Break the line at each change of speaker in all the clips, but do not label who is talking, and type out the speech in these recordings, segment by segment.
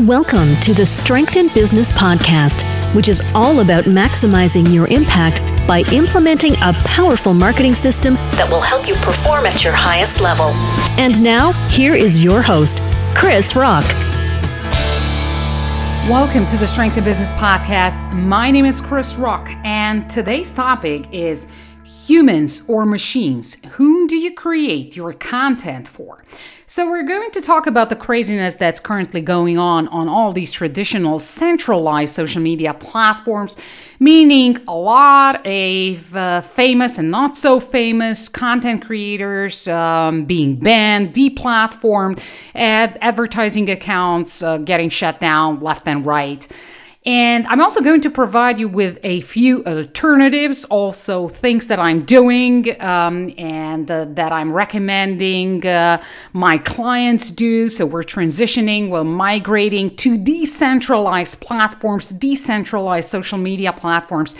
Welcome to the Strength in Business podcast, which is all about maximizing your impact by implementing a powerful marketing system that will help you perform at your highest level. And now, here is your host, Krisz Rokk.
Welcome to the Strength in Business podcast. My name is Krisz Rokk, and today's topic is humans or machines. Whom do you create your content for? So, we're going to talk about the craziness that's currently going on on all these traditional centralized social media platforms, meaning a lot of uh, famous and not so famous content creators um, being banned, deplatformed, ad- advertising accounts uh, getting shut down left and right. And I'm also going to provide you with a few alternatives, also things that I'm doing um, and uh, that I'm recommending uh, my clients do. So we're transitioning, we're migrating to decentralized platforms, decentralized social media platforms.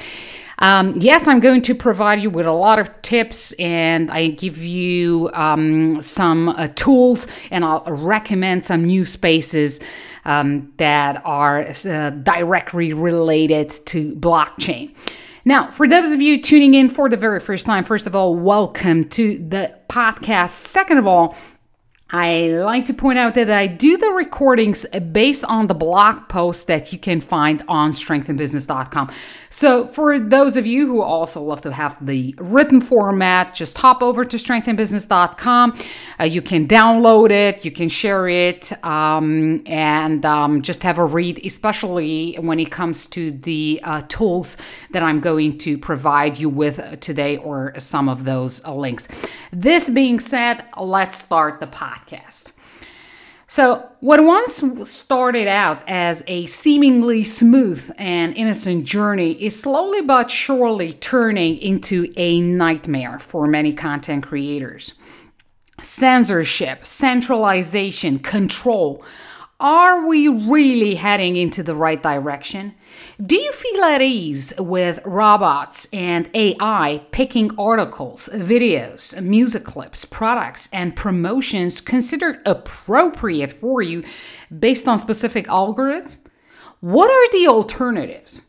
Um, yes, I'm going to provide you with a lot of tips and I give you um, some uh, tools and I'll recommend some new spaces um, that are uh, directly related to blockchain. Now, for those of you tuning in for the very first time, first of all, welcome to the podcast. Second of all, I like to point out that I do the recordings based on the blog post that you can find on strengthinbusiness.com. So, for those of you who also love to have the written format, just hop over to strengthinbusiness.com. Uh, you can download it, you can share it, um, and um, just have a read, especially when it comes to the uh, tools that I'm going to provide you with today or some of those uh, links. This being said, let's start the podcast podcast. So, what once started out as a seemingly smooth and innocent journey is slowly but surely turning into a nightmare for many content creators. Censorship, centralization, control are we really heading into the right direction? Do you feel at ease with robots and AI picking articles, videos, music clips, products, and promotions considered appropriate for you based on specific algorithms? What are the alternatives?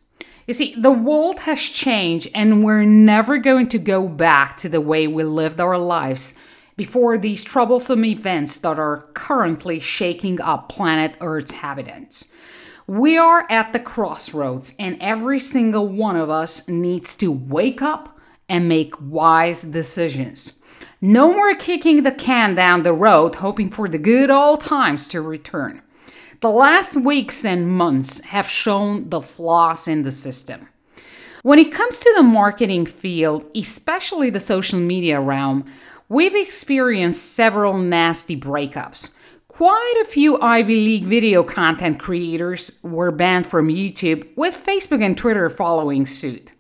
You see, the world has changed and we're never going to go back to the way we lived our lives before these troublesome events that are currently shaking up planet Earth's inhabitants. We are at the crossroads, and every single one of us needs to wake up and make wise decisions. No more kicking the can down the road, hoping for the good old times to return. The last weeks and months have shown the flaws in the system. When it comes to the marketing field, especially the social media realm, we've experienced several nasty breakups. Quite a few Ivy League video content creators were banned from YouTube, with Facebook and Twitter following suit.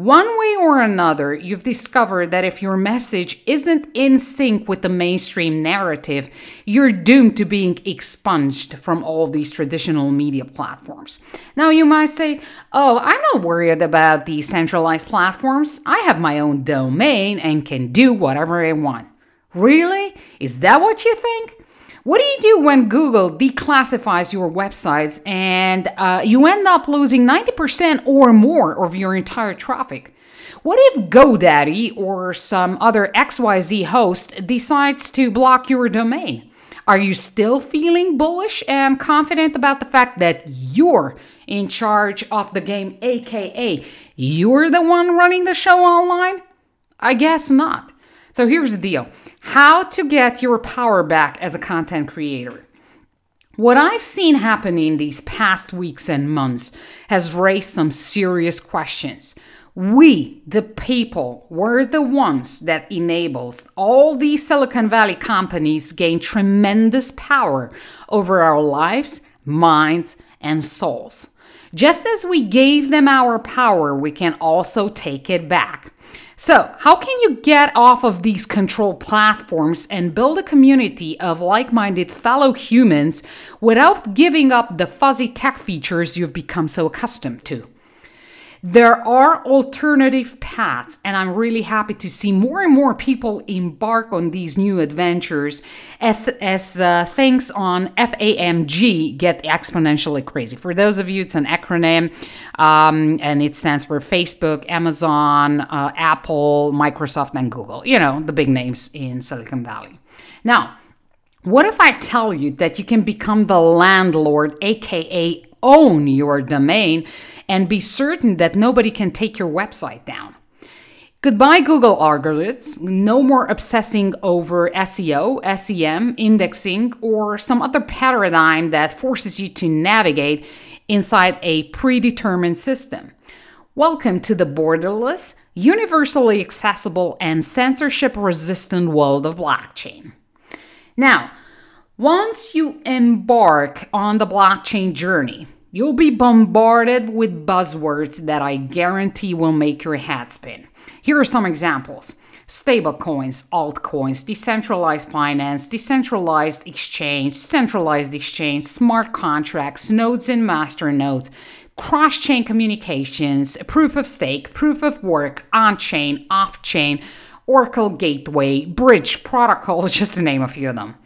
One way or another, you've discovered that if your message isn't in sync with the mainstream narrative, you're doomed to being expunged from all these traditional media platforms. Now, you might say, Oh, I'm not worried about these centralized platforms. I have my own domain and can do whatever I want. Really? Is that what you think? What do you do when Google declassifies your websites and uh, you end up losing 90% or more of your entire traffic? What if GoDaddy or some other XYZ host decides to block your domain? Are you still feeling bullish and confident about the fact that you're in charge of the game, aka you're the one running the show online? I guess not. So here's the deal how to get your power back as a content creator. What I've seen happening these past weeks and months has raised some serious questions. We, the people, were the ones that enabled all these Silicon Valley companies gain tremendous power over our lives, minds, and souls. Just as we gave them our power, we can also take it back. So, how can you get off of these control platforms and build a community of like minded fellow humans without giving up the fuzzy tech features you've become so accustomed to? There are alternative paths, and I'm really happy to see more and more people embark on these new adventures as, as uh, things on FAMG get exponentially crazy. For those of you, it's an acronym, um, and it stands for Facebook, Amazon, uh, Apple, Microsoft, and Google. You know, the big names in Silicon Valley. Now, what if I tell you that you can become the landlord, aka own your domain? And be certain that nobody can take your website down. Goodbye, Google algorithms. No more obsessing over SEO, SEM, indexing, or some other paradigm that forces you to navigate inside a predetermined system. Welcome to the borderless, universally accessible, and censorship resistant world of blockchain. Now, once you embark on the blockchain journey, You'll be bombarded with buzzwords that I guarantee will make your head spin. Here are some examples stablecoins, altcoins, decentralized finance, decentralized exchange, centralized exchange, smart contracts, nodes and master nodes, cross chain communications, proof of stake, proof of work, on chain, off chain, Oracle Gateway, Bridge Protocol, just to name a few of them.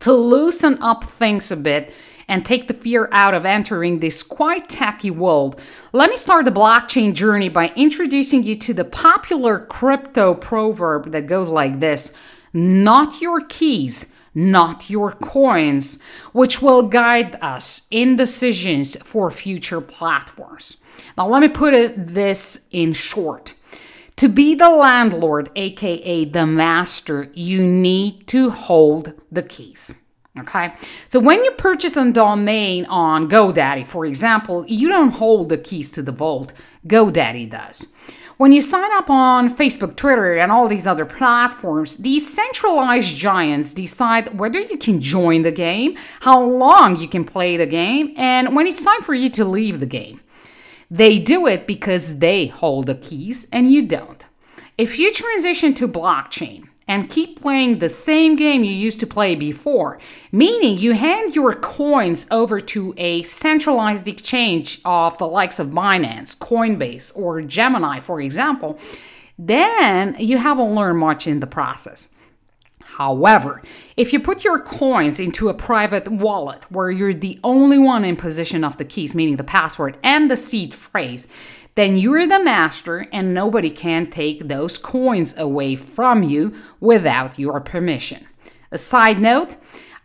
To loosen up things a bit, and take the fear out of entering this quite tacky world, let me start the blockchain journey by introducing you to the popular crypto proverb that goes like this Not your keys, not your coins, which will guide us in decisions for future platforms. Now, let me put it this in short. To be the landlord, aka the master, you need to hold the keys. Okay, so when you purchase a domain on GoDaddy, for example, you don't hold the keys to the vault, GoDaddy does. When you sign up on Facebook, Twitter, and all these other platforms, these centralized giants decide whether you can join the game, how long you can play the game, and when it's time for you to leave the game. They do it because they hold the keys and you don't. If you transition to blockchain, and keep playing the same game you used to play before, meaning you hand your coins over to a centralized exchange of the likes of Binance, Coinbase, or Gemini, for example, then you haven't learned much in the process. However, if you put your coins into a private wallet where you're the only one in possession of the keys, meaning the password and the seed phrase, then you're the master and nobody can take those coins away from you without your permission. A side note,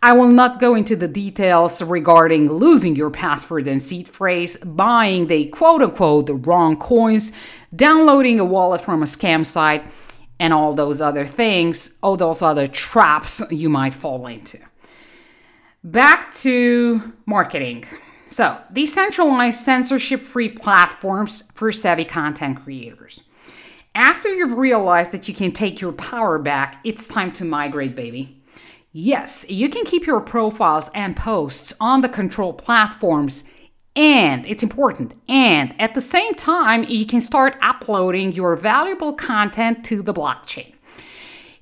I will not go into the details regarding losing your password and seed phrase, buying the quote unquote the wrong coins, downloading a wallet from a scam site, and all those other things, all those other traps you might fall into. Back to marketing. So, decentralized censorship free platforms for savvy content creators. After you've realized that you can take your power back, it's time to migrate, baby. Yes, you can keep your profiles and posts on the control platforms, and it's important, and at the same time, you can start uploading your valuable content to the blockchain.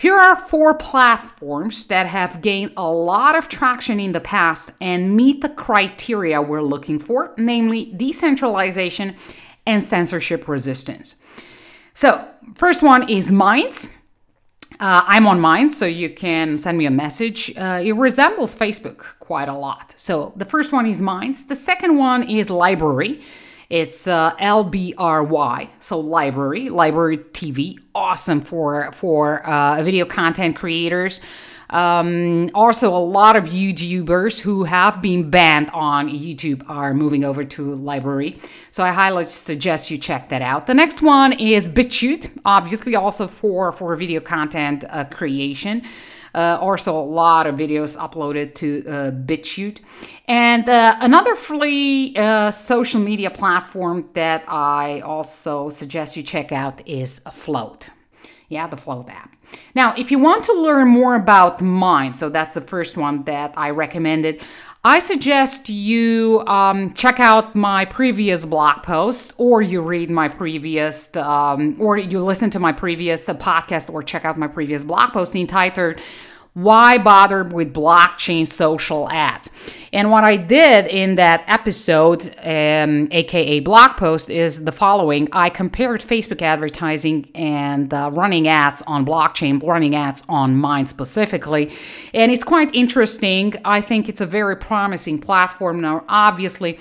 Here are four platforms that have gained a lot of traction in the past and meet the criteria we're looking for, namely decentralization and censorship resistance. So, first one is Minds. Uh, I'm on Minds, so you can send me a message. Uh, it resembles Facebook quite a lot. So, the first one is Minds. The second one is LBRY. It's uh, LBRY, so library, library TV, awesome for for uh, video content creators. Um, also, a lot of YouTubers who have been banned on YouTube are moving over to Library. So I highly suggest you check that out. The next one is BitChute, obviously also for for video content uh, creation. Uh, also, a lot of videos uploaded to uh, BitChute. And uh, another free uh, social media platform that I also suggest you check out is Flote. Yeah, the Flote app. Now, if you want to learn more about Mind, so that's the first one that I recommended. I suggest you um, check out my previous blog post, or you read my previous, um, or you listen to my previous podcast, or check out my previous blog post entitled why bother with blockchain social ads? And what I did in that episode, um, aka blog post, is the following I compared Facebook advertising and uh, running ads on blockchain, running ads on mine specifically. And it's quite interesting. I think it's a very promising platform. Now, obviously,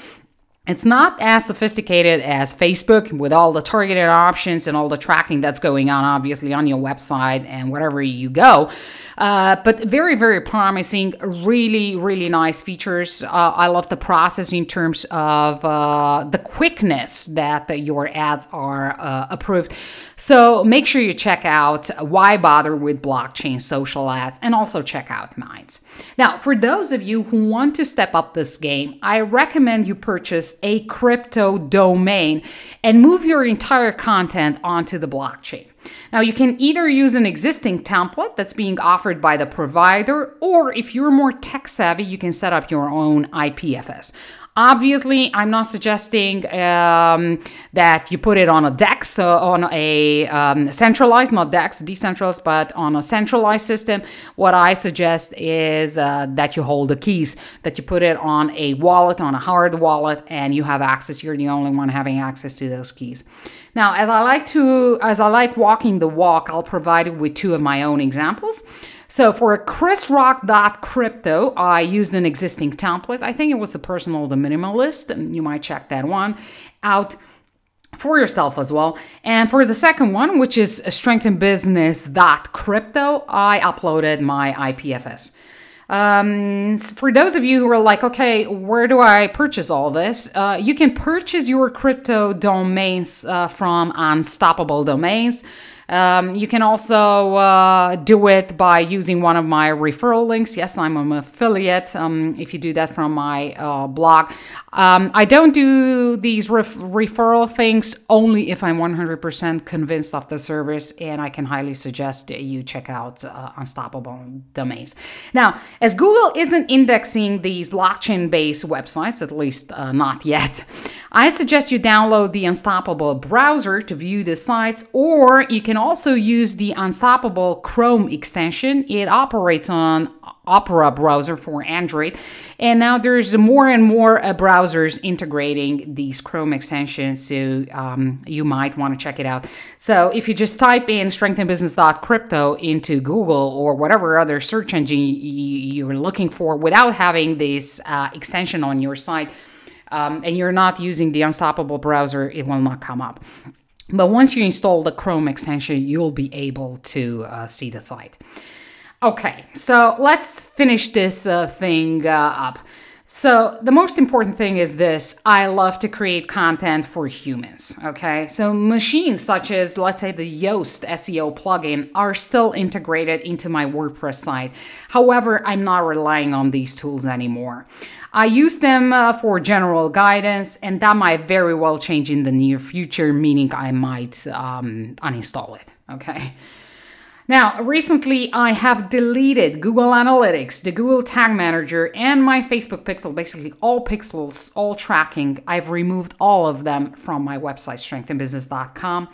it's not as sophisticated as Facebook with all the targeted options and all the tracking that's going on, obviously, on your website and wherever you go. Uh, but very, very promising. Really, really nice features. Uh, I love the process in terms of uh, the quickness that your ads are uh, approved. So make sure you check out Why Bother with Blockchain Social Ads and also check out Minds. Now, for those of you who want to step up this game, I recommend you purchase a crypto domain and move your entire content onto the blockchain. Now, you can either use an existing template that's being offered by the provider, or if you're more tech savvy, you can set up your own IPFS. Obviously, I'm not suggesting um, that you put it on a DEX, so on a um, centralized, not DEX, decentralized, but on a centralized system. What I suggest is uh, that you hold the keys, that you put it on a wallet, on a hard wallet, and you have access. You're the only one having access to those keys. Now, as I like to, as I like walking the walk, I'll provide it with two of my own examples. So for a kriszrokk.crypto, I used an existing template. I think it was the personal, the minimalist, and you might check that one out for yourself as well. And for the second one, which is a strengthinbusiness.crypto, I uploaded my IPFS. Um, for those of you who are like, okay, where do I purchase all this? Uh, you can purchase your crypto domains uh, from Unstoppable Domains. Um, you can also uh, do it by using one of my referral links. Yes, I'm an affiliate. Um, if you do that from my uh, blog, um, I don't do these ref- referral things only if I'm 100% convinced of the service, and I can highly suggest you check out uh, Unstoppable Domains. Now, as Google isn't indexing these blockchain based websites, at least uh, not yet, I suggest you download the Unstoppable browser to view the sites, or you can also use the Unstoppable Chrome extension. It operates on Opera browser for Android. And now there's more and more uh, browsers integrating these Chrome extensions, so um, you might want to check it out. So if you just type in strengthinbusiness.crypto into Google or whatever other search engine you're looking for without having this uh, extension on your site, um, and you're not using the Unstoppable browser, it will not come up. But once you install the Chrome extension, you'll be able to uh, see the site. Okay, so let's finish this uh, thing uh, up. So, the most important thing is this I love to create content for humans. Okay, so machines such as, let's say, the Yoast SEO plugin are still integrated into my WordPress site. However, I'm not relying on these tools anymore. I use them uh, for general guidance, and that might very well change in the near future, meaning I might um, uninstall it. Okay. Now, recently I have deleted Google Analytics, the Google Tag Manager, and my Facebook pixel, basically all pixels, all tracking. I've removed all of them from my website, strengthinbusiness.com.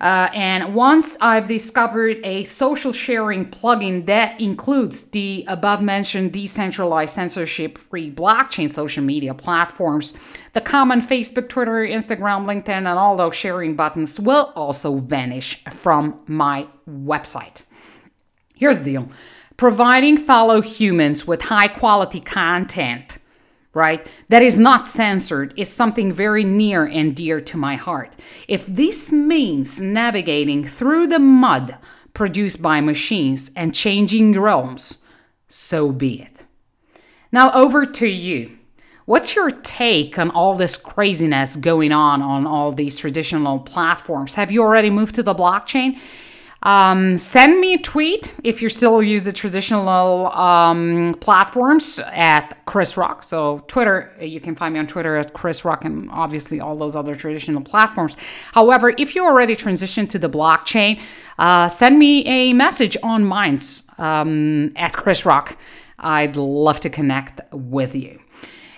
Uh, and once I've discovered a social sharing plugin that includes the above mentioned decentralized censorship free blockchain social media platforms, the common Facebook, Twitter, Instagram, LinkedIn, and all those sharing buttons will also vanish from my website. Here's the deal providing fellow humans with high quality content right, that is not censored is something very near and dear to my heart. If this means navigating through the mud produced by machines and changing realms, so be it. Now, over to you. What's your take on all this craziness going on on all these traditional platforms? Have you already moved to the blockchain? Um, send me a tweet if you still use the traditional um, platforms at Krisz Rokk. So Twitter, you can find me on Twitter at Krisz Rokk, and obviously all those other traditional platforms. However, if you already transitioned to the blockchain, uh, send me a message on Minds um, at Krisz Rokk. I'd love to connect with you.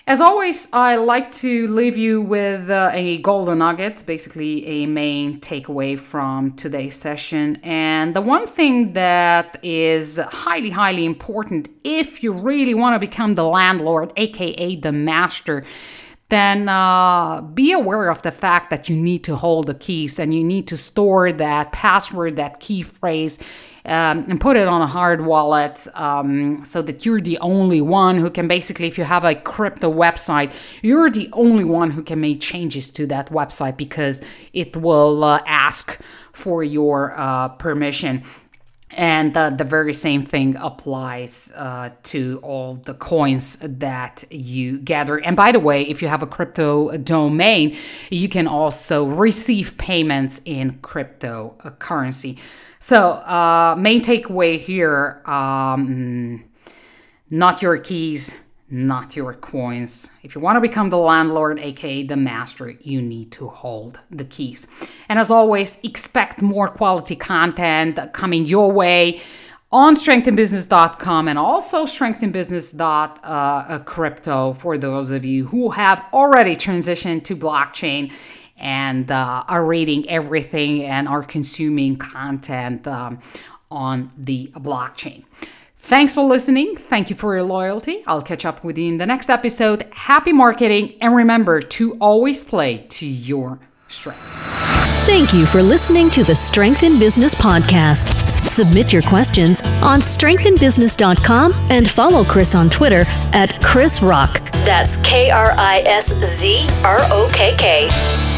As always, I like to leave you with uh, a golden nugget, basically a main takeaway from today's session. And the one thing that is highly, highly important if you really want to become the landlord, aka the master, then uh, be aware of the fact that you need to hold the keys and you need to store that password, that key phrase um, and put it on a hard wallet um, so that you're the only one who can basically, if you have a crypto website, you're the only one who can make changes to that website because it will uh, ask for your uh, permission. And uh, the very same thing applies uh, to all the coins that you gather. And by the way, if you have a crypto domain, you can also receive payments in cryptocurrency. So, uh, main takeaway here um, not your keys, not your coins. If you want to become the landlord, aka the master, you need to hold the keys. And as always, expect more quality content coming your way on strengthinbusiness.com and also strengthinbusiness.crypto uh, for those of you who have already transitioned to blockchain and uh, are reading everything and are consuming content um, on the blockchain. Thanks for listening. Thank you for your loyalty. I'll catch up with you in the next episode. Happy marketing, and remember to always play to your strengths.
Thank you for listening to the Strength in Business podcast. Submit your questions on strengthinbusiness.com and follow Krisz on Twitter at Krisz Rokk. That's K R I S Z R O K K.